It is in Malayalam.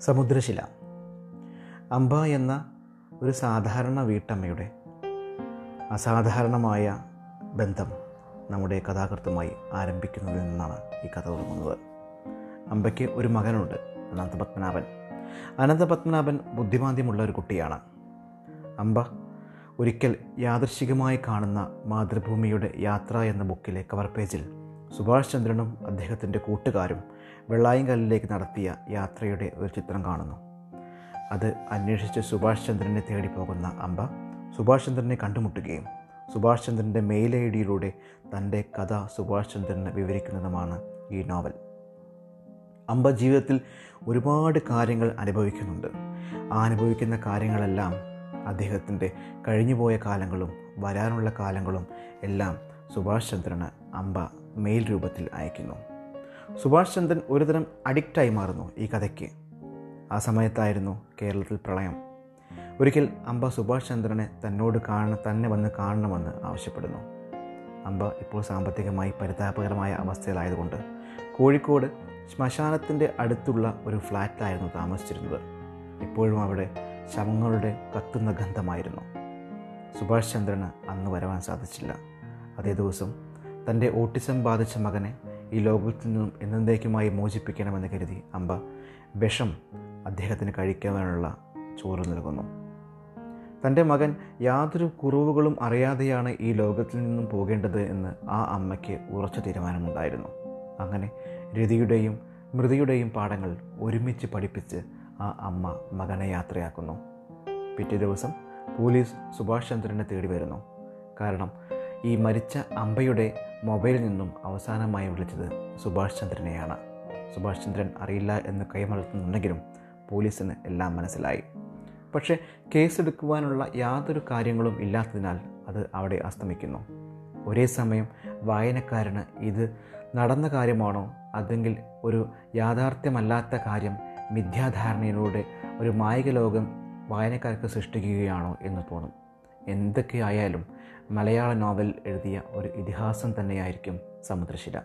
സമുദ്രശില. അംബ എന്ന ഒരു സാധാരണ വീട്ടമ്മയുടെ അസാധാരണമായ ബന്ധം നമ്മുടെ കഥാകൃത്തുമായി ആരംഭിക്കുന്നതിൽ നിന്നാണ് ഈ കഥ തുടങ്ങുന്നത്. അമ്പയ്ക്ക് ഒരു മകനുണ്ട് അനന്തപത്മനാഭൻ. അനന്തപത്മനാഭൻ ബുദ്ധിമാന്ദ്യമുള്ള ഒരു കുട്ടിയാണ്. അമ്പ ഒരിക്കൽ യാദൃശികമായി കാണുന്ന മാതൃഭൂമിയുടെ യാത്ര എന്ന ബുക്കിലെ കവർ പേജിൽ സുഭാഷ് ചന്ദ്രനും അദ്ദേഹത്തിന്റെ കൂട്ടുകാരും വെള്ളായങ്കല്ലിലേക്ക് നടത്തിയ യാത്രയുടെ ഒരു ചിത്രം കാണുന്നു. അത് അന്വേഷിച്ച് സുഭാഷ് ചന്ദ്രനെ തേടി പോകുന്ന അമ്പ സുഭാഷ് ചന്ദ്രനെ കണ്ടുമുട്ടുകയും സുഭാഷ് ചന്ദ്രന്റെ മെയിൽ ഐ ഡിയിലൂടെ തന്റെ കഥ സുഭാഷ് ചന്ദ്രന് വിവരിക്കുന്നതുമാണ് ഈ നോവൽ അമ്പ ജീവിതത്തിൽ ഒരുപാട് കാര്യങ്ങൾ അനുഭവിക്കുന്നുണ്ട്. ആ അനുഭവിക്കുന്ന കാര്യങ്ങളെല്ലാം അദ്ദേഹത്തിന്റെ കഴിഞ്ഞുപോയ കാലങ്ങളും വരാനുള്ള കാലങ്ങളും എല്ലാം സുഭാഷ് ചന്ദ്രന് അമ്പ മെയിൽ രൂപത്തിൽ അയക്കുന്നു സുഭാഷ് ചന്ദ്രൻ ഒരുതരം അഡിക്റ്റായി മാറുന്നു ഈ കഥയ്ക്ക്. ആ സമയത്തായിരുന്നു കേരളത്തിൽ പ്രളയം. ഒരിക്കൽ അമ്പ സുഭാഷ് ചന്ദ്രനെ തന്നോട് കാണണം തന്നെ വന്ന് കാണണമെന്ന് ആവശ്യപ്പെടുന്നു. അമ്പ ഇപ്പോൾ സാമ്പത്തികമായി പരിതാപകരമായ അവസ്ഥയിലായതുകൊണ്ട് കോഴിക്കോട് ശ്മശാനത്തിന്റെ അടുത്തുള്ള ഒരു ഫ്ലാറ്റിലായിരുന്നു താമസിച്ചിരുന്നത്. ഇപ്പോഴും അവിടെ ശവങ്ങളുടെ കത്തുന്ന ഗന്ധമായിരുന്നു. സുഭാഷ് ചന്ദ്രന് അന്ന് വരവാൻ സാധിച്ചില്ല. അതേ ദിവസം തന്റെ ഓട്ടിസം ബാധിച്ച മകനെ ഈ ലോകത്തിൽ നിന്നും എന്നേക്കുമായി മോചിപ്പിക്കണമെന്ന് കരുതി അമ്പ വിഷം അദ്ദേഹത്തിന് കഴിക്കാനുള്ള ചോറ് നൽകുന്നു. തന്റെ മകൻ യാതൊരു കുറവുകളും അറിയാതെയാണ് ഈ ലോകത്തിൽ നിന്നും പോകേണ്ടത് എന്ന് ആ അമ്മയ്ക്ക് ഉറച്ച തീരുമാനമുണ്ടായിരുന്നു. അങ്ങനെ രതിയുടെയും മൃതിയുടെയും പാഠങ്ങൾ ഒരുമിച്ച് പഠിപ്പിച്ച് ആ അമ്മ മകനെ യാത്രയാക്കുന്നു. പിറ്റേ ദിവസം പോലീസ് സുഭാഷ് ചന്ദ്രനെ തേടി വരുന്നു. കാരണം ഈ മരിച്ച അമ്പയുടെ മൊബൈലിൽ നിന്നും അവസാനമായി വിളിച്ചത് സുഭാഷ് ചന്ദ്രനെയാണ്. സുഭാഷ് ചന്ദ്രൻ അറിയില്ല എന്ന് കൈമലർത്തുന്നുണ്ടെങ്കിലും പോലീസിന് എല്ലാം മനസ്സിലായി. പക്ഷേ കേസെടുക്കുവാനുള്ള യാതൊരു കാര്യങ്ങളും ഇല്ലാത്തതിനാൽ അത് അവിടെ അസ്തമിക്കുന്നു. ഒരേ സമയം വായനക്കാരന് ഇത് നടന്ന കാര്യമാണോ അതെങ്കിൽ ഒരു യാഥാർത്ഥ്യമല്ലാത്ത കാര്യം മിഥ്യാധാരണയിലൂടെ ഒരു മായിക ലോകം വായനക്കാർക്ക് സൃഷ്ടിക്കുകയാണോ എന്ന് തോന്നും. എന്തൊക്കെയായാലും മലയാള നോവൽ എഴുതിയ ഒരു ഇതിഹാസം തന്നെയായിരിക്കും സമുദ്രശില.